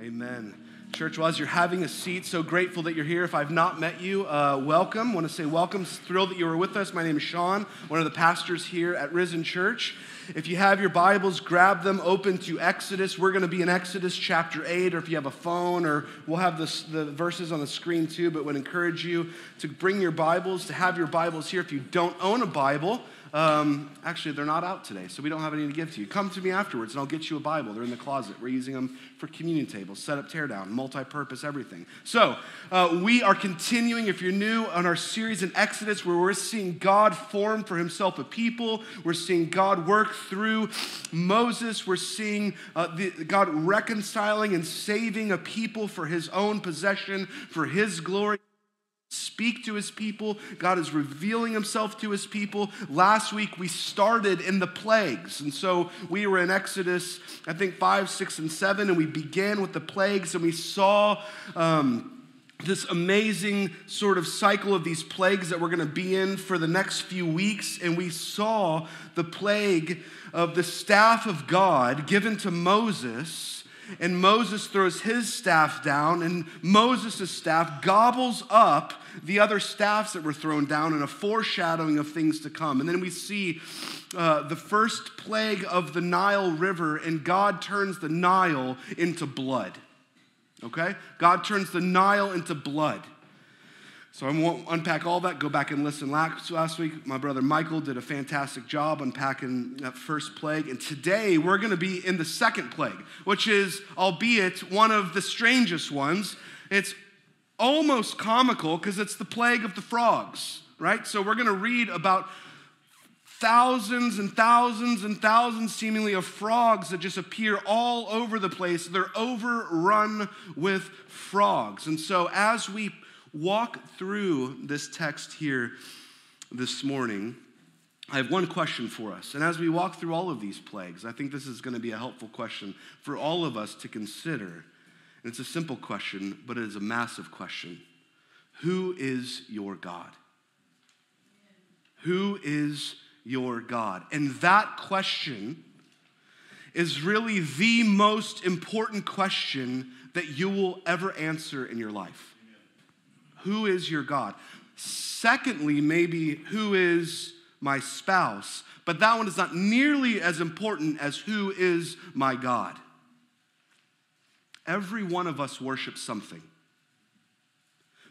Amen. Church, as you're having a seat, so grateful that you're here. If I've not met you, uh, welcome. want to say welcome. Thrilled that you were with us. My name is Sean, one of the pastors here at Risen Church. If you have your Bibles, grab them, open to Exodus. We're going to be in Exodus chapter 8, or if you have a phone, or we'll have this, the verses on the screen too, but would encourage you to bring your Bibles, to have your Bibles here. If you don't own a Bible, um, actually, they're not out today, so we don't have any to give to you. Come to me afterwards, and I'll get you a Bible. They're in the closet. We're using them for communion tables, set up, tear down, multi purpose, everything. So, uh, we are continuing, if you're new, on our series in Exodus where we're seeing God form for himself a people. We're seeing God work through Moses. We're seeing uh, the, God reconciling and saving a people for his own possession, for his glory speak to his people. God is revealing himself to his people. Last week we started in the plagues. And so we were in Exodus, I think, 5, 6, and 7, and we began with the plagues and we saw. Um, this amazing sort of cycle of these plagues that we're going to be in for the next few weeks. And we saw the plague of the staff of God given to Moses and Moses throws his staff down, and Moses' staff gobbles up the other staffs that were thrown down in a foreshadowing of things to come. And then we see uh, the first plague of the Nile River, and God turns the Nile into blood. Okay? God turns the Nile into blood. So I won't unpack all that. Go back and listen. Last, last week, my brother Michael did a fantastic job unpacking that first plague. And today, we're going to be in the second plague, which is, albeit one of the strangest ones. It's almost comical because it's the plague of the frogs, right? So we're going to read about thousands and thousands and thousands, seemingly, of frogs that just appear all over the place. They're overrun with frogs. And so as we walk through this text here this morning, I have one question for us. And as we walk through all of these plagues, I think this is going to be a helpful question for all of us to consider. And it's a simple question, but it is a massive question. Who is your God? Who is your God? And that question is really the most important question that you will ever answer in your life. Who is your God? Secondly, maybe who is my spouse? But that one is not nearly as important as who is my God. Every one of us worships something.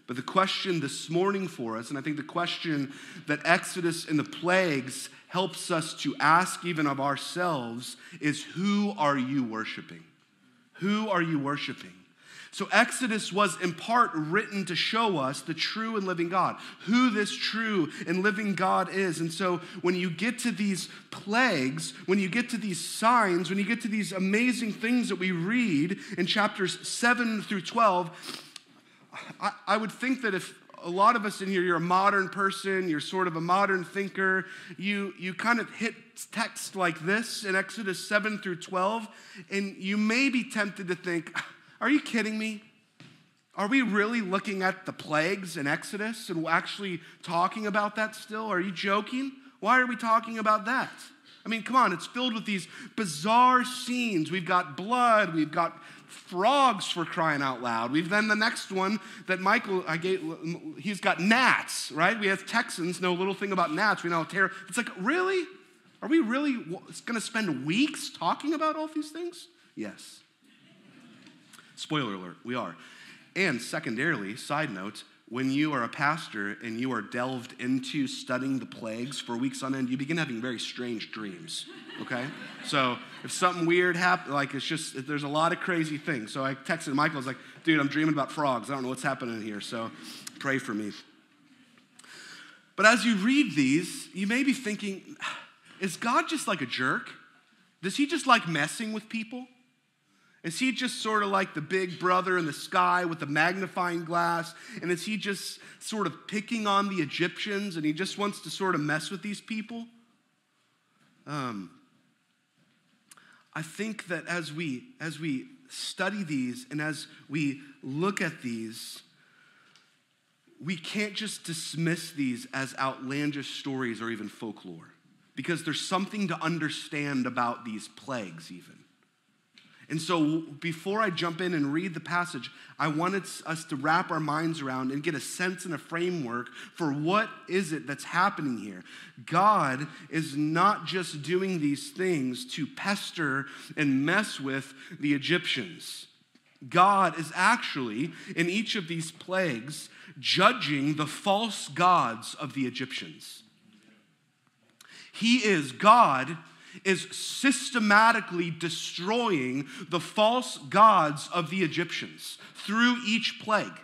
But the question this morning for us, and I think the question that Exodus and the plagues helps us to ask even of ourselves, is who are you worshiping? Who are you worshiping? So, Exodus was in part written to show us the true and living God, who this true and living God is. And so, when you get to these plagues, when you get to these signs, when you get to these amazing things that we read in chapters 7 through 12, I, I would think that if a lot of us in here, you're a modern person, you're sort of a modern thinker, you, you kind of hit text like this in Exodus 7 through 12, and you may be tempted to think, are you kidding me? Are we really looking at the plagues in Exodus and actually talking about that still? Are you joking? Why are we talking about that? I mean, come on, it's filled with these bizarre scenes. We've got blood, we've got frogs for crying out loud. We've then the next one that Michael, I gave, he's got gnats, right? We have Texans know a little thing about gnats. We know terror. It's like, really? Are we really going to spend weeks talking about all these things? Yes. Spoiler alert, we are. And secondarily, side note, when you are a pastor and you are delved into studying the plagues for weeks on end, you begin having very strange dreams, okay? so if something weird happens, like it's just, there's a lot of crazy things. So I texted Michael, I was like, dude, I'm dreaming about frogs. I don't know what's happening here, so pray for me. But as you read these, you may be thinking, is God just like a jerk? Does he just like messing with people? Is he just sort of like the big brother in the sky with the magnifying glass? And is he just sort of picking on the Egyptians and he just wants to sort of mess with these people? Um, I think that as we, as we study these and as we look at these, we can't just dismiss these as outlandish stories or even folklore because there's something to understand about these plagues, even. And so, before I jump in and read the passage, I wanted us to wrap our minds around and get a sense and a framework for what is it that's happening here. God is not just doing these things to pester and mess with the Egyptians. God is actually, in each of these plagues, judging the false gods of the Egyptians. He is, God is systematically destroying the false gods of the Egyptians through each plague.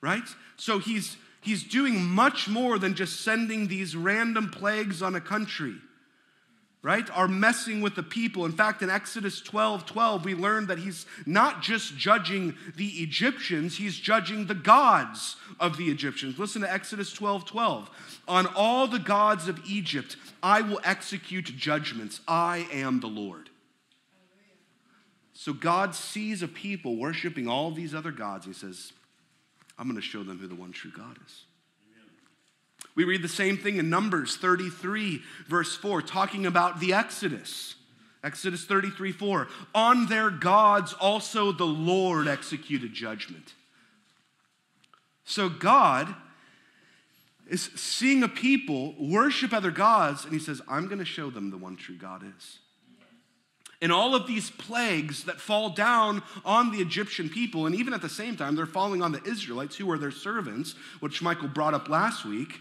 Right? So he's, he's doing much more than just sending these random plagues on a country right, are messing with the people. In fact, in Exodus 12 12, we learn that he's not just judging the Egyptians, he's judging the gods of the Egyptians. Listen to Exodus 12 12. On all the gods of Egypt, I will execute judgments. I am the Lord. So God sees a people worshiping all these other gods. He says, I'm going to show them who the one true God is. We read the same thing in Numbers 33, verse 4, talking about the Exodus. Exodus 33, 4. On their gods also the Lord executed judgment. So God is seeing a people worship other gods, and he says, I'm going to show them the one true God is. And all of these plagues that fall down on the Egyptian people, and even at the same time, they're falling on the Israelites who are their servants, which Michael brought up last week.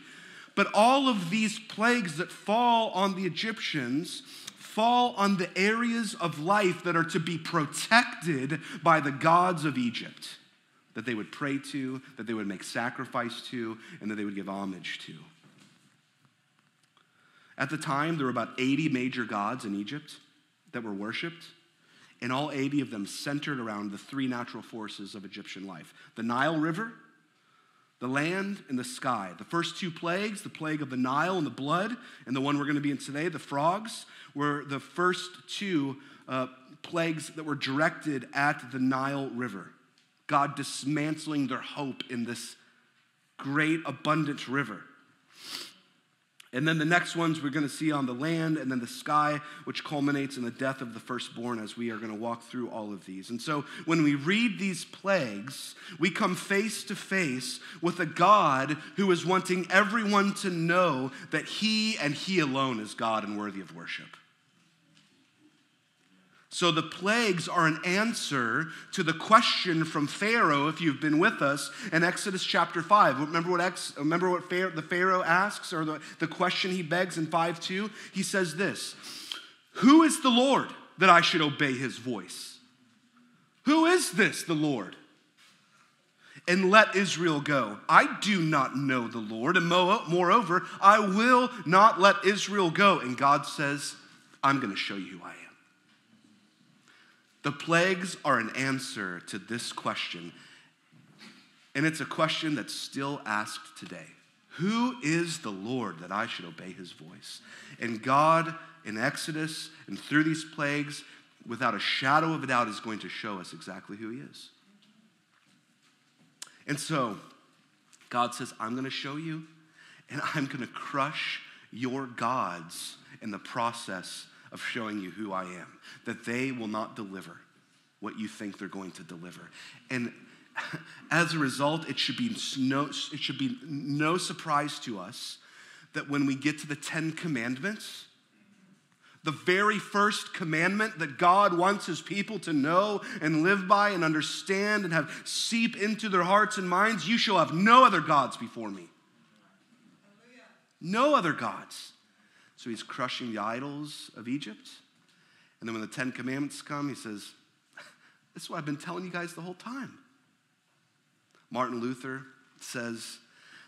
But all of these plagues that fall on the Egyptians fall on the areas of life that are to be protected by the gods of Egypt, that they would pray to, that they would make sacrifice to, and that they would give homage to. At the time, there were about 80 major gods in Egypt that were worshiped, and all 80 of them centered around the three natural forces of Egyptian life the Nile River the land and the sky. The first two plagues, the plague of the Nile and the blood, and the one we're going to be in today, the frogs, were the first two uh, plagues that were directed at the Nile River. God dismantling their hope in this great, abundant river. And then the next ones we're going to see on the land and then the sky, which culminates in the death of the firstborn as we are going to walk through all of these. And so when we read these plagues, we come face to face with a God who is wanting everyone to know that he and he alone is God and worthy of worship. So the plagues are an answer to the question from Pharaoh, if you've been with us, in Exodus chapter 5. Remember what, ex, remember what Pharaoh, the Pharaoh asks, or the, the question he begs in 5 2? He says this Who is the Lord that I should obey his voice? Who is this, the Lord? And let Israel go. I do not know the Lord, and moreover, I will not let Israel go. And God says, I'm going to show you who I am. The plagues are an answer to this question, and it's a question that's still asked today. Who is the Lord that I should obey his voice? And God, in Exodus and through these plagues, without a shadow of a doubt, is going to show us exactly who he is. And so, God says, I'm going to show you, and I'm going to crush your gods in the process of showing you who I am, that they will not deliver what you think they're going to deliver. And as a result, it should be no, it should be no surprise to us that when we get to the Ten Commandments, the very first commandment that God wants his people to know and live by and understand and have seep into their hearts and minds you shall have no other gods before me. No other gods. So he's crushing the idols of Egypt. And then when the Ten Commandments come, he says, This is what I've been telling you guys the whole time. Martin Luther says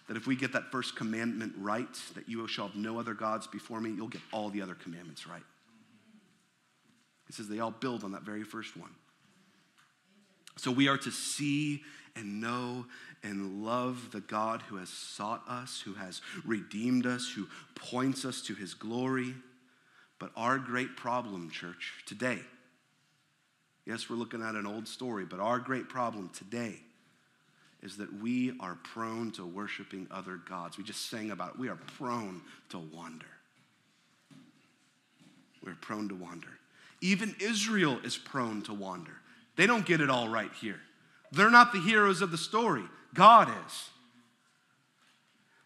that if we get that first commandment right, that you shall have no other gods before me, you'll get all the other commandments right. He says they all build on that very first one. So we are to see and know and love the God who has sought us, who has redeemed us, who points us to his glory. But our great problem, church, today, yes, we're looking at an old story, but our great problem today is that we are prone to worshiping other gods. We just sang about it. We are prone to wander. We're prone to wander. Even Israel is prone to wander. They don't get it all right here. They're not the heroes of the story, God is.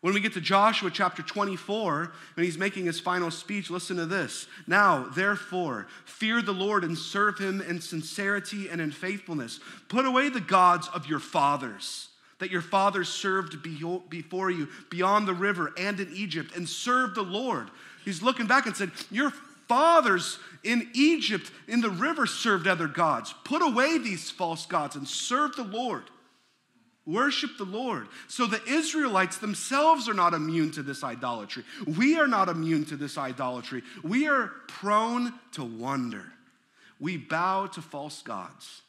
When we get to Joshua chapter 24, when he's making his final speech, listen to this. Now, therefore, fear the Lord and serve him in sincerity and in faithfulness. Put away the gods of your fathers that your fathers served before you beyond the river and in Egypt and served the Lord. He's looking back and said, Your fathers in Egypt in the river served other gods. Put away these false gods and serve the Lord. Worship the Lord. So the Israelites themselves are not immune to this idolatry. We are not immune to this idolatry. We are prone to wonder. We bow to false gods.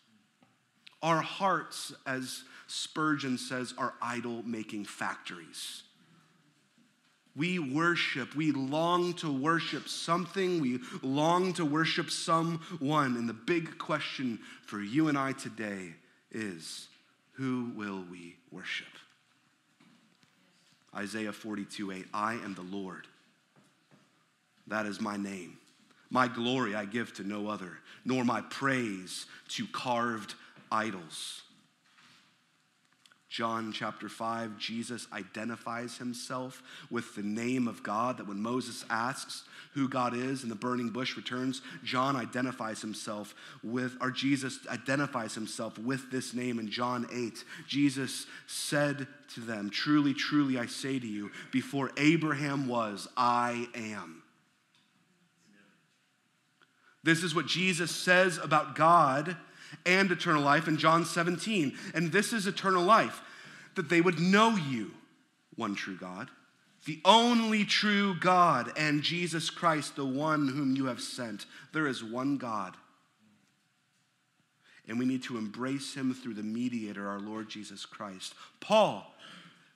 Our hearts, as Spurgeon says, are idol making factories. We worship, we long to worship something, we long to worship someone. And the big question for you and I today is who will we worship? Isaiah 42 8, I am the Lord. That is my name. My glory I give to no other, nor my praise to carved idols. John chapter 5, Jesus identifies himself with the name of God. That when Moses asks who God is and the burning bush returns, John identifies himself with, or Jesus identifies himself with this name in John 8. Jesus said to them, Truly, truly, I say to you, before Abraham was, I am. This is what Jesus says about God and eternal life in John 17. And this is eternal life that they would know you, one true God, the only true God, and Jesus Christ, the one whom you have sent. There is one God. And we need to embrace him through the mediator, our Lord Jesus Christ. Paul,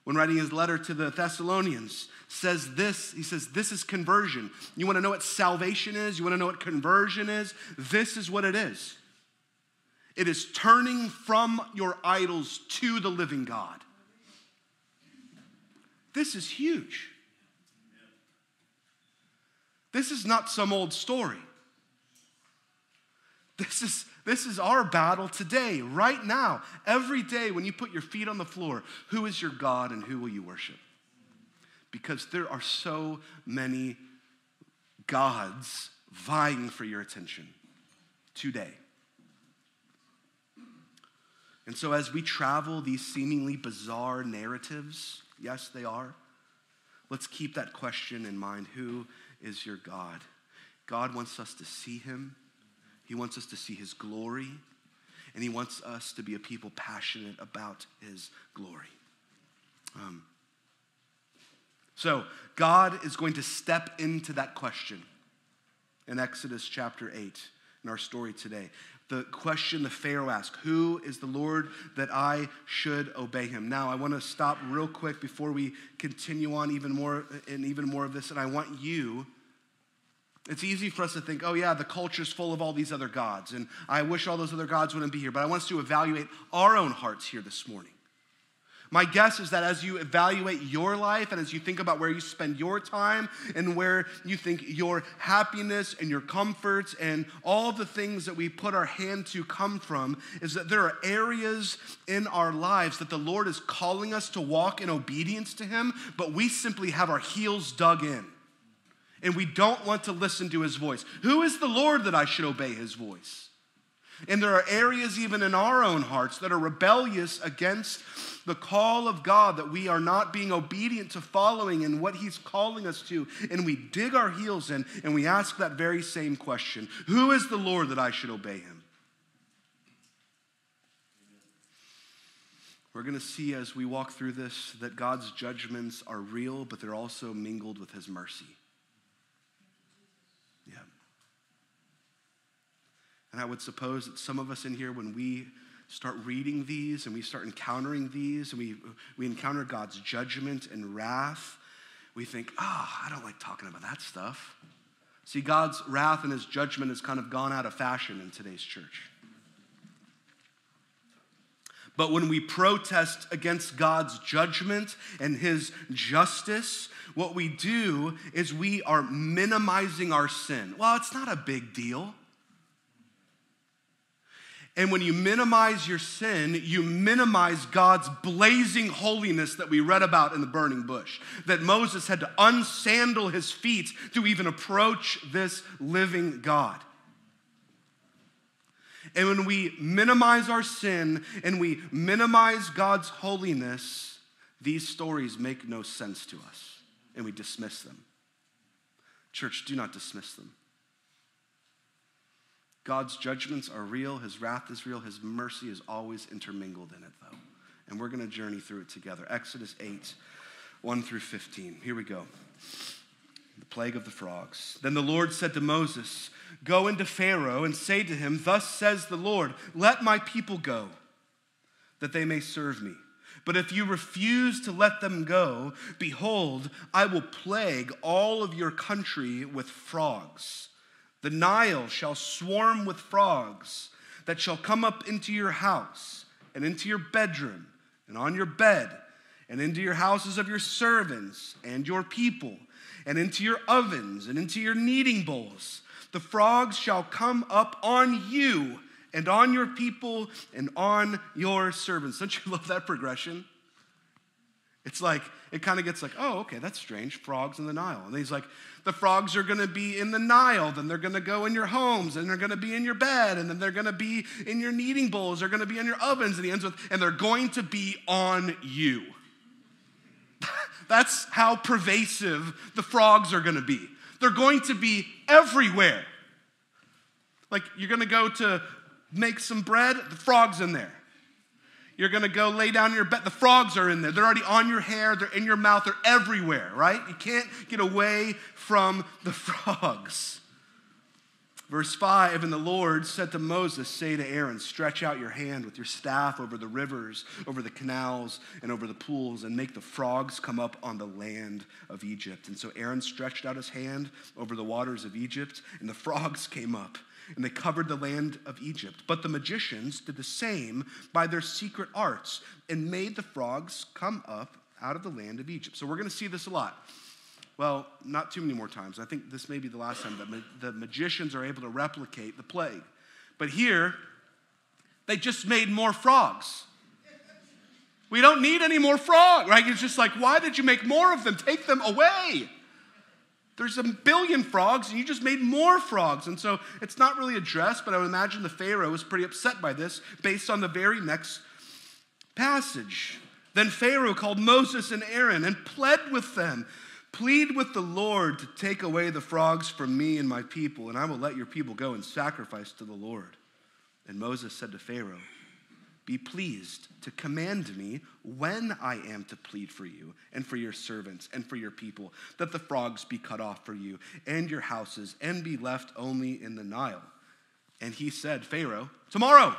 when writing his letter to the Thessalonians, says this. He says, This is conversion. You want to know what salvation is? You want to know what conversion is? This is what it is it is turning from your idols to the living God. This is huge. This is not some old story. This is, this is our battle today, right now. Every day when you put your feet on the floor, who is your God and who will you worship? Because there are so many gods vying for your attention today. And so, as we travel these seemingly bizarre narratives, Yes, they are. Let's keep that question in mind. Who is your God? God wants us to see him, he wants us to see his glory, and he wants us to be a people passionate about his glory. Um, so, God is going to step into that question in Exodus chapter 8 in our story today the question the Pharaoh asked Who is the Lord that I should obey him? Now, I want to stop real quick before we continue on even more and even more of this, and I want you. It's easy for us to think, oh, yeah, the culture's full of all these other gods, and I wish all those other gods wouldn't be here. But I want us to evaluate our own hearts here this morning. My guess is that as you evaluate your life and as you think about where you spend your time and where you think your happiness and your comforts and all the things that we put our hand to come from, is that there are areas in our lives that the Lord is calling us to walk in obedience to Him, but we simply have our heels dug in and we don't want to listen to His voice. Who is the Lord that I should obey His voice? And there are areas even in our own hearts that are rebellious against the call of God, that we are not being obedient to following in what He's calling us to. And we dig our heels in and we ask that very same question Who is the Lord that I should obey Him? We're going to see as we walk through this that God's judgments are real, but they're also mingled with His mercy. Yeah. And I would suppose that some of us in here, when we start reading these and we start encountering these and we, we encounter God's judgment and wrath, we think, oh, I don't like talking about that stuff. See, God's wrath and his judgment has kind of gone out of fashion in today's church. But when we protest against God's judgment and his justice, what we do is we are minimizing our sin. Well, it's not a big deal. And when you minimize your sin, you minimize God's blazing holiness that we read about in the burning bush. That Moses had to unsandal his feet to even approach this living God. And when we minimize our sin and we minimize God's holiness, these stories make no sense to us and we dismiss them. Church, do not dismiss them. God's judgments are real, His wrath is real, His mercy is always intermingled in it, though. And we're going to journey through it together. Exodus 8, 1 through 15. Here we go. The plague of the frogs. Then the Lord said to Moses, Go into Pharaoh and say to him, Thus says the Lord, let my people go, that they may serve me. But if you refuse to let them go, behold, I will plague all of your country with frogs. The Nile shall swarm with frogs that shall come up into your house and into your bedroom and on your bed and into your houses of your servants and your people and into your ovens and into your kneading bowls. The frogs shall come up on you and on your people and on your servants. Don't you love that progression? It's like, it kind of gets like, oh, okay, that's strange. Frogs in the Nile. And he's like, the frogs are going to be in the Nile, then they're going to go in your homes, and they're going to be in your bed, and then they're going to be in your kneading bowls, they're going to be in your ovens. And he ends with, and they're going to be on you. That's how pervasive the frogs are going to be. They're going to be everywhere. Like, you're going to go to make some bread, the frog's in there. You're gonna go lay down your bed. The frogs are in there. They're already on your hair, they're in your mouth, they're everywhere, right? You can't get away from the frogs. Verse 5 And the Lord said to Moses, Say to Aaron, Stretch out your hand with your staff over the rivers, over the canals, and over the pools, and make the frogs come up on the land of Egypt. And so Aaron stretched out his hand over the waters of Egypt, and the frogs came up and they covered the land of Egypt. But the magicians did the same by their secret arts and made the frogs come up out of the land of Egypt. So we're going to see this a lot. Well, not too many more times. I think this may be the last time that ma- the magicians are able to replicate the plague. But here, they just made more frogs. We don't need any more frogs, right? It's just like, why did you make more of them? Take them away. There's a billion frogs, and you just made more frogs. And so it's not really addressed, but I would imagine the Pharaoh was pretty upset by this based on the very next passage. Then Pharaoh called Moses and Aaron and pled with them Plead with the Lord to take away the frogs from me and my people, and I will let your people go and sacrifice to the Lord. And Moses said to Pharaoh, be pleased to command me when I am to plead for you and for your servants and for your people, that the frogs be cut off for you and your houses and be left only in the Nile. And he said, Pharaoh, tomorrow.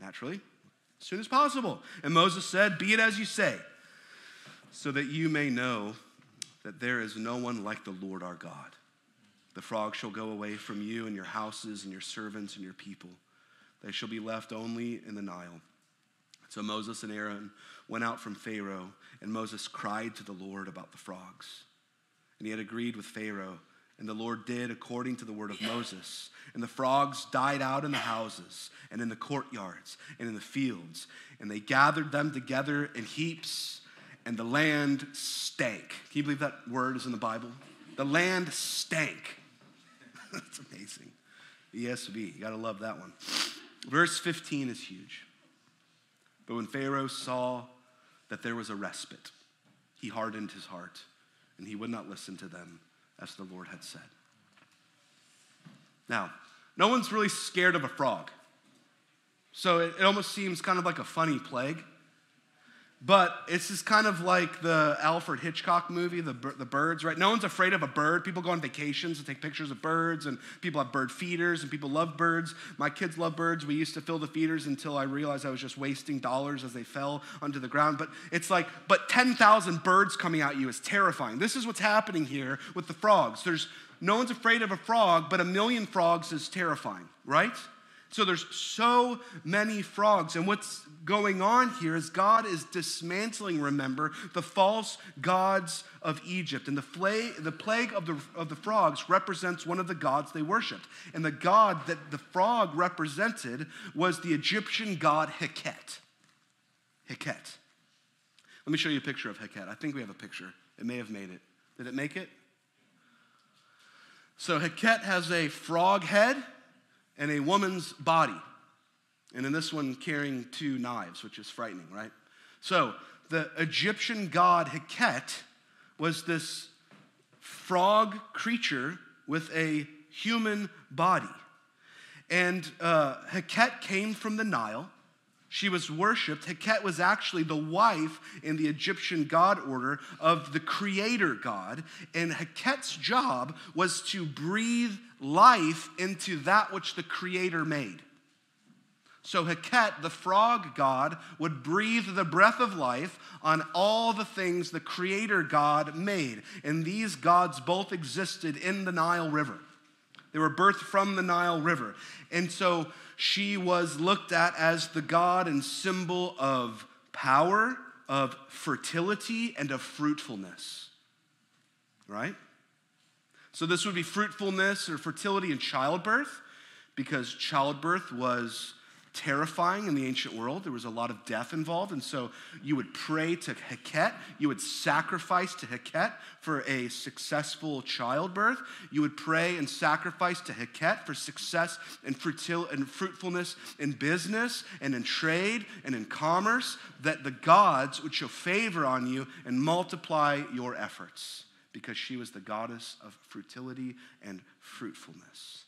Naturally, as soon as possible. And Moses said, Be it as you say, so that you may know that there is no one like the Lord our God. The frogs shall go away from you and your houses and your servants and your people they shall be left only in the Nile. So Moses and Aaron went out from Pharaoh, and Moses cried to the Lord about the frogs. And he had agreed with Pharaoh, and the Lord did according to the word of Moses. And the frogs died out in the houses, and in the courtyards, and in the fields. And they gathered them together in heaps, and the land stank. Can you believe that word is in the Bible? The land stank. That's amazing. ESV, you gotta love that one. Verse 15 is huge. But when Pharaoh saw that there was a respite, he hardened his heart and he would not listen to them as the Lord had said. Now, no one's really scared of a frog. So it, it almost seems kind of like a funny plague. But it's just kind of like the Alfred Hitchcock movie, the, the birds, right? No one's afraid of a bird. People go on vacations and take pictures of birds, and people have bird feeders, and people love birds. My kids love birds. We used to fill the feeders until I realized I was just wasting dollars as they fell onto the ground. But it's like, but 10,000 birds coming at you is terrifying. This is what's happening here with the frogs. There's no one's afraid of a frog, but a million frogs is terrifying, right? So there's so many frogs. And what's going on here is God is dismantling, remember, the false gods of Egypt. And the, the plague of the, of the frogs represents one of the gods they worshiped. And the god that the frog represented was the Egyptian god Heket. Heket. Let me show you a picture of Heket. I think we have a picture. It may have made it. Did it make it? So Heket has a frog head and a woman's body. And in this one, carrying two knives, which is frightening, right? So the Egyptian god Heket was this frog creature with a human body. And uh, Heket came from the Nile. She was worshiped. Heket was actually the wife in the Egyptian god order of the creator god. And Heket's job was to breathe life into that which the creator made. So Heket, the frog god, would breathe the breath of life on all the things the creator god made. And these gods both existed in the Nile River. They were birthed from the Nile River. And so she was looked at as the god and symbol of power, of fertility, and of fruitfulness. Right? So this would be fruitfulness or fertility in childbirth, because childbirth was terrifying in the ancient world. There was a lot of death involved. And so you would pray to Heket. You would sacrifice to Heket for a successful childbirth. You would pray and sacrifice to Heket for success and, fruitil- and fruitfulness in business and in trade and in commerce, that the gods would show favor on you and multiply your efforts because she was the goddess of fertility and fruitfulness.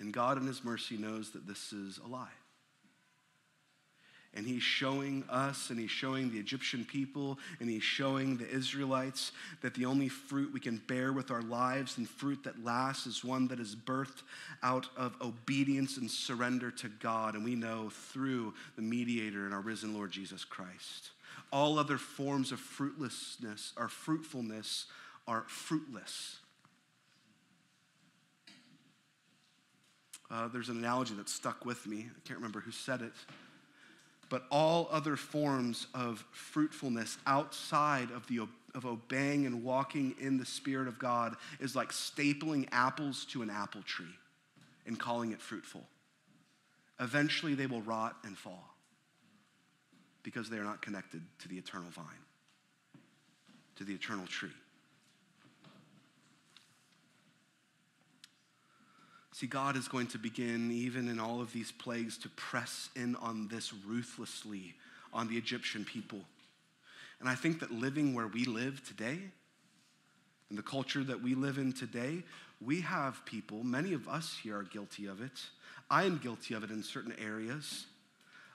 And God, in His mercy, knows that this is a lie. And he's showing us and he's showing the Egyptian people and he's showing the Israelites that the only fruit we can bear with our lives and fruit that lasts is one that is birthed out of obedience and surrender to God. And we know through the mediator and our risen Lord Jesus Christ. All other forms of fruitlessness or fruitfulness are fruitless. Uh, there's an analogy that stuck with me. I can't remember who said it. But all other forms of fruitfulness outside of, the, of obeying and walking in the Spirit of God is like stapling apples to an apple tree and calling it fruitful. Eventually, they will rot and fall because they are not connected to the eternal vine, to the eternal tree. See, God is going to begin, even in all of these plagues, to press in on this ruthlessly on the Egyptian people. And I think that living where we live today, in the culture that we live in today, we have people, many of us here are guilty of it. I am guilty of it in certain areas,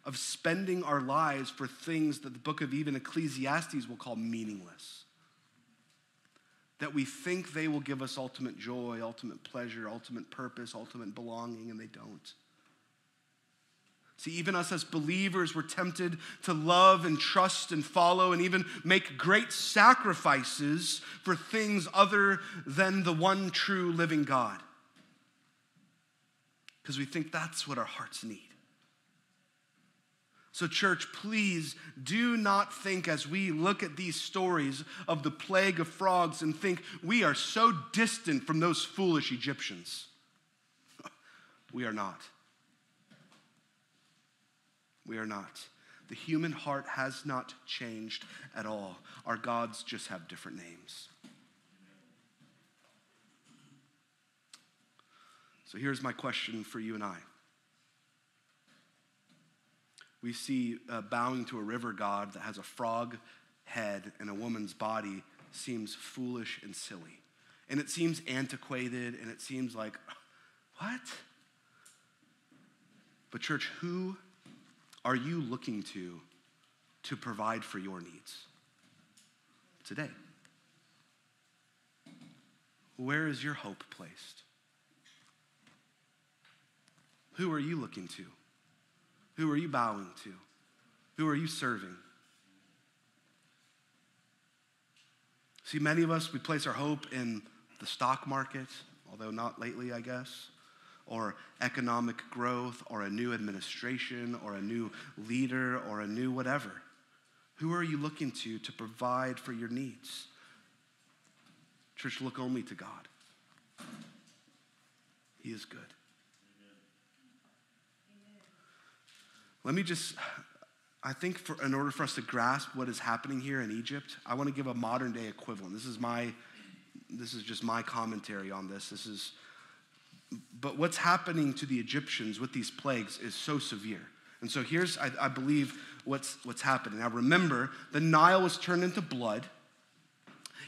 of spending our lives for things that the book of even Ecclesiastes will call meaningless that we think they will give us ultimate joy, ultimate pleasure, ultimate purpose, ultimate belonging, and they don't. See, even us as believers, we're tempted to love and trust and follow and even make great sacrifices for things other than the one true living God. Because we think that's what our hearts need. So, church, please do not think as we look at these stories of the plague of frogs and think we are so distant from those foolish Egyptians. We are not. We are not. The human heart has not changed at all. Our gods just have different names. So here's my question for you and I we see uh, bowing to a river god that has a frog head and a woman's body seems foolish and silly. And it seems antiquated and it seems like, what? But, church, who are you looking to to provide for your needs today? Where is your hope placed? Who are you looking to? Who are you bowing to? Who are you serving? See, many of us, we place our hope in the stock market, although not lately, I guess, or economic growth or a new administration or a new leader or a new whatever? Who are you looking to to provide for your needs? Church, look only to God. He is good. Let me just, I think for, in order for us to grasp what is happening here in Egypt, I want to give a modern day equivalent. This is my, this is just my commentary on this. This is, but what's happening to the Egyptians with these plagues is so severe. And so here's, I, I believe, what's, what's happening. Now remember, the Nile was turned into blood,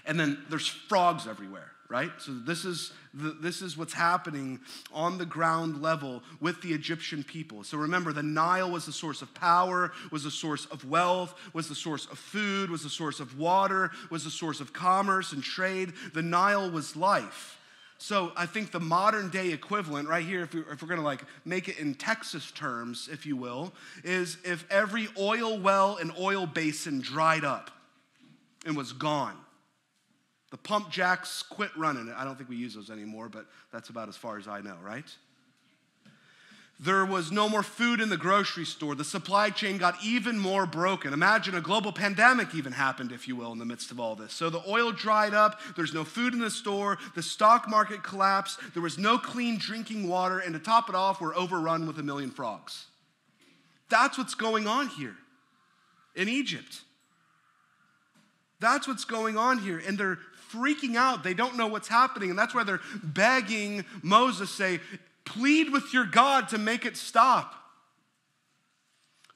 and then there's frogs everywhere right? So this is the, this is what's happening on the ground level with the Egyptian people. So remember, the Nile was the source of power, was the source of wealth, was the source of food, was the source of water, was the source of commerce and trade. The Nile was life. So I think the modern day equivalent, right here, if, we, if we're going to like make it in Texas terms, if you will, is if every oil well and oil basin dried up and was gone the pump jacks quit running. I don't think we use those anymore, but that's about as far as I know, right? There was no more food in the grocery store. The supply chain got even more broken. Imagine a global pandemic even happened, if you will, in the midst of all this. So the oil dried up, there's no food in the store, the stock market collapsed, there was no clean drinking water, and to top it off, we're overrun with a million frogs. That's what's going on here in Egypt. That's what's going on here. And they're freaking out. They don't know what's happening. And that's why they're begging Moses, say, plead with your God to make it stop.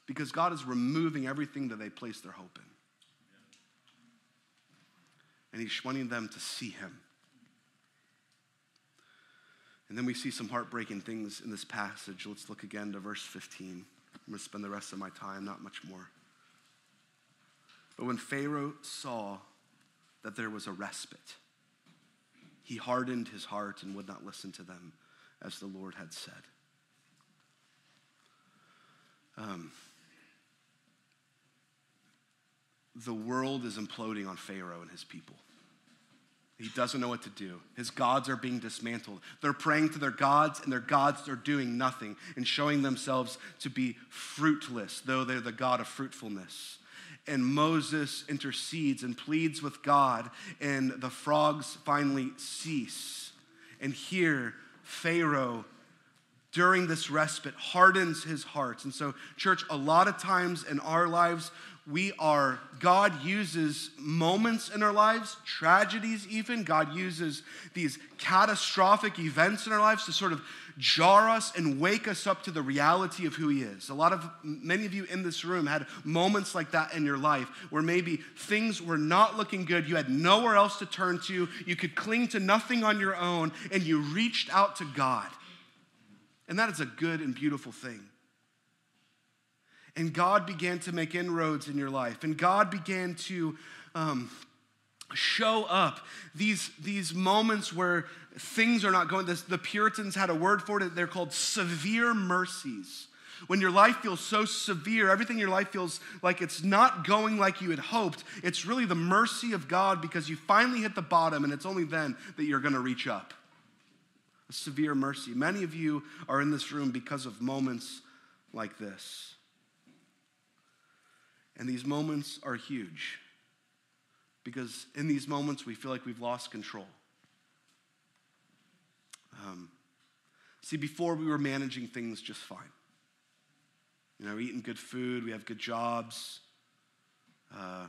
Because God is removing everything that they place their hope in. And he's wanting them to see him. And then we see some heartbreaking things in this passage. Let's look again to verse 15. I'm going to spend the rest of my time, not much more. But when Pharaoh saw that there was a respite. He hardened his heart and would not listen to them as the Lord had said. Um, the world is imploding on Pharaoh and his people. He doesn't know what to do. His gods are being dismantled. They're praying to their gods, and their gods are doing nothing and showing themselves to be fruitless, though they're the God of fruitfulness and Moses intercedes and pleads with God, and the frogs finally cease. And here, Pharaoh, during this respite, hardens his heart. And so, church, a lot of times in our lives, we are, God uses moments in our lives, tragedies even. God uses these catastrophic events in our lives to sort of jar us and wake us up to the reality of who He is. A lot of, many of you in this room had moments like that in your life where maybe things were not looking good. You had nowhere else to turn to. You could cling to nothing on your own, and you reached out to God. And that is a good and beautiful thing. And God began to make inroads in your life, and God began to. Um, show up these, these moments where things are not going this, the puritans had a word for it they're called severe mercies. When your life feels so severe everything in your life feels like it's not going like you had hoped. It's really the mercy of god because you finally hit the bottom and it's only then that you're going to reach up. A severe mercy. Many of you are in this room because of moments like this. And these moments are huge because in these moments we feel like we've lost control. Um, see, before we were managing things just fine. You know, we're eating good food, we have good jobs, uh,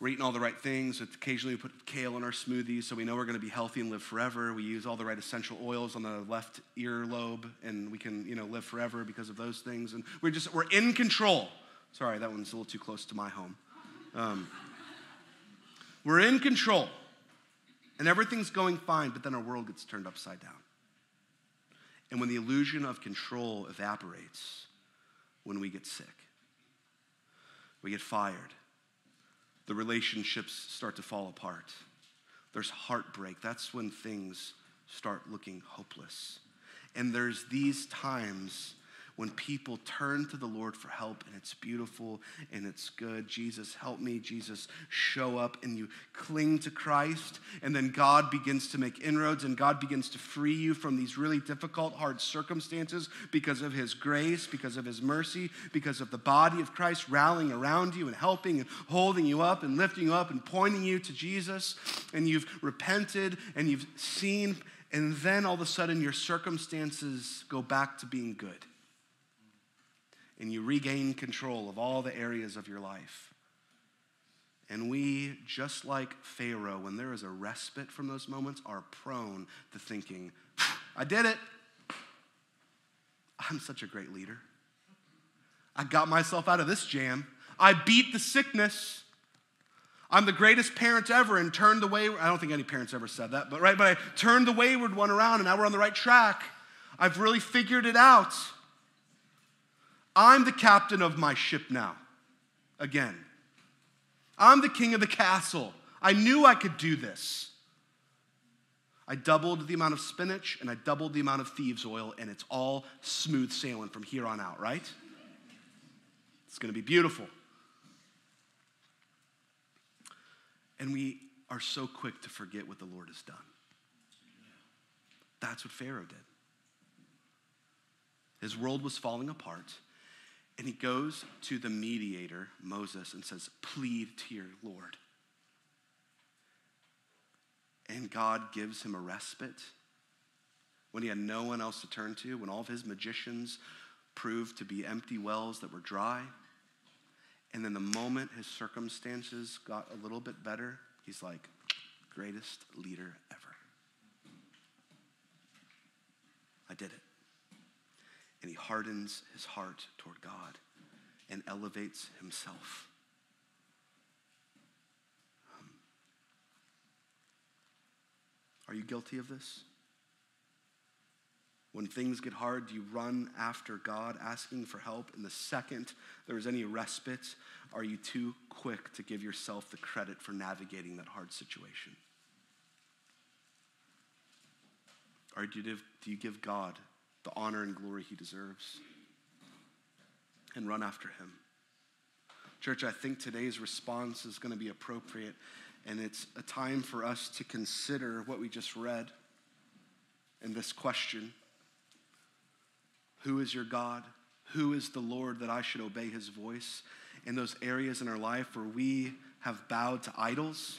we're eating all the right things. Occasionally, we put kale in our smoothies so we know we're going to be healthy and live forever. We use all the right essential oils on the left earlobe, and we can, you know, live forever because of those things. And we're just we're in control. Sorry, that one's a little too close to my home. Um, we're in control, and everything's going fine, but then our world gets turned upside down. And when the illusion of control evaporates, when we get sick, we get fired, the relationships start to fall apart, there's heartbreak. That's when things start looking hopeless. And there's these times when people turn to the Lord for help and it's beautiful and it's good. Jesus, help me. Jesus, show up and you cling to Christ. And then God begins to make inroads and God begins to free you from these really difficult, hard circumstances because of his grace, because of his mercy, because of the body of Christ rallying around you and helping and holding you up and lifting you up and pointing you to Jesus. And you've repented and you've seen and then all of a sudden your circumstances go back to being good. And you regain control of all the areas of your life. And we, just like Pharaoh, when there is a respite from those moments, are prone to thinking, I did it. I'm such a great leader. I got myself out of this jam. I beat the sickness. I'm the greatest parent ever and turned the wayward. I don't think any parents ever said that, but right, but I turned the wayward one around and now we're on the right track. I've really figured it out. I'm the captain of my ship now. Again. I'm the king of the castle. I knew I could do this. I doubled the amount of spinach and I doubled the amount of thieves' oil, and it's all smooth sailing from here on out, right? It's gonna be beautiful. And we are so quick to forget what the Lord has done. That's what Pharaoh did. His world was falling apart, and he goes to the mediator, Moses, and says, Plead to your Lord. And God gives him a respite when he had no one else to turn to, when all of his magicians proved to be empty wells that were dry. And then the moment his circumstances got a little bit better, he's like, greatest leader ever. I did it. And he hardens his heart toward God and elevates himself. Um, are you guilty of this? When things get hard, do you run after God asking for help? And the second there is any respite, are you too quick to give yourself the credit for navigating that hard situation? Or do you give, do you give God the honor and glory he deserves and run after him? Church, I think today's response is going to be appropriate, and it's a time for us to consider what we just read in this question who is your God? Who is the Lord that I should obey his voice? In those areas in our life where we have bowed to idols,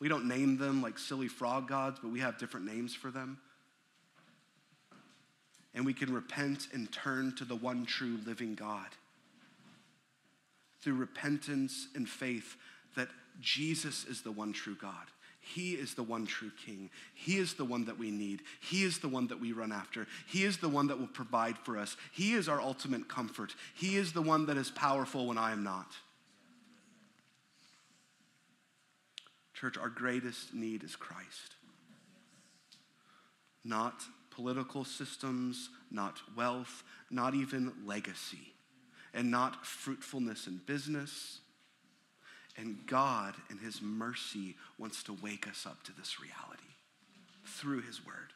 we don't name them like silly frog gods, but we have different names for them. And we can repent and turn to the one true living God through repentance and faith that Jesus is the one true God. He is the one true King. He is the one that we need. He is the one that we run after. He is the one that will provide for us. He is our ultimate comfort. He is the one that is powerful when I am not. Church, our greatest need is Christ. Not political systems, not wealth, not even legacy, and not fruitfulness in business and God, in His mercy, wants to wake us up to this reality through His Word.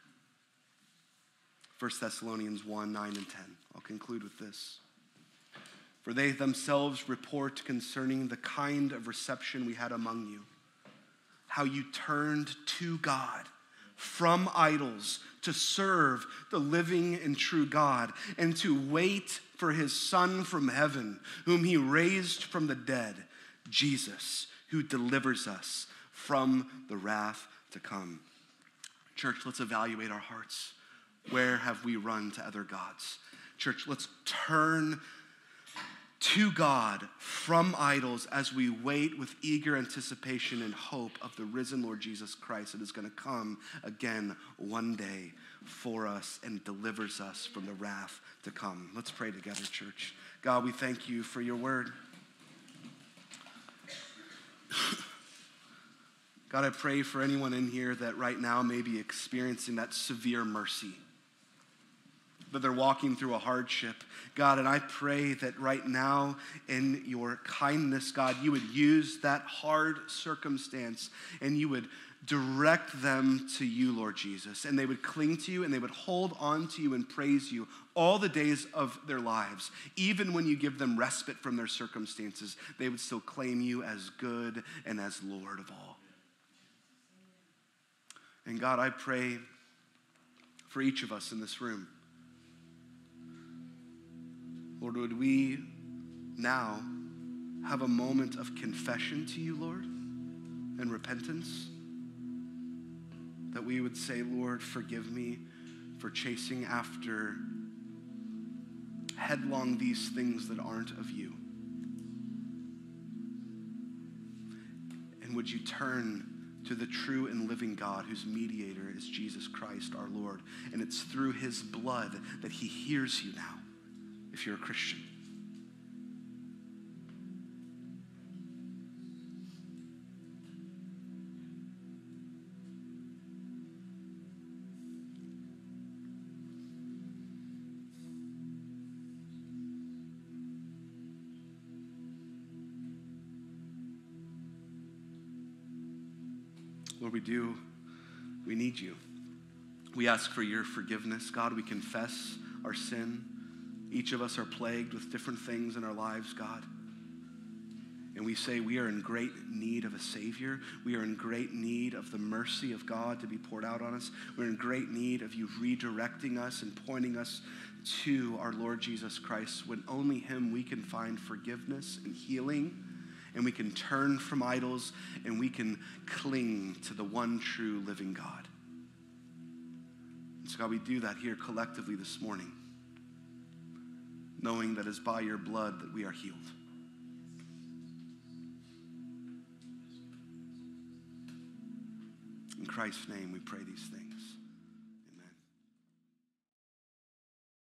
1 Thessalonians 1 9 and 10. I'll conclude with this. For they themselves report concerning the kind of reception we had among you, how you turned to God from idols to serve the living and true God and to wait for his Son from heaven, whom he raised from the dead Jesus, who delivers us from the wrath to come. Church, let's evaluate our hearts. Where have we run to other gods? Church, let's turn to God from idols as we wait with eager anticipation and hope of the risen Lord Jesus Christ that is going to come again one day for us and delivers us from the wrath to come. Let's pray together, church. God, we thank you for your word. God, I pray for anyone in here that right now may be experiencing that severe mercy, that they're walking through a hardship. God, and I pray that right now, in your kindness, God, you would use that hard circumstance and you would direct them to you, Lord Jesus, and they would cling to you and they would hold on to you and praise you all the days of their lives. Even when you give them respite from their circumstances, they would still claim you as good and as Lord of all. And God, I pray for each of us in this room. Lord, would we now have a moment of confession to you, Lord, and repentance? That we would say, Lord, forgive me for chasing after headlong these things that aren't of you. And would you turn to the true and living God whose mediator is Jesus Christ our Lord? And it's through his blood that he hears you now if you're a Christian. Lord, we do, we need you. We ask for your forgiveness. God, we confess our sin. Each of us are plagued with different things in our lives, God. And we say we are in great need of a Savior. We are in great need of the mercy of God to be poured out on us. We're in great need of you redirecting us and pointing us to our Lord Jesus Christ when only Him we can find forgiveness and healing and we can turn from idols and we can cling to the one true living God. And so, God, we do that here collectively this morning, knowing that it's by your blood that we are healed. In Christ's name, we pray these things.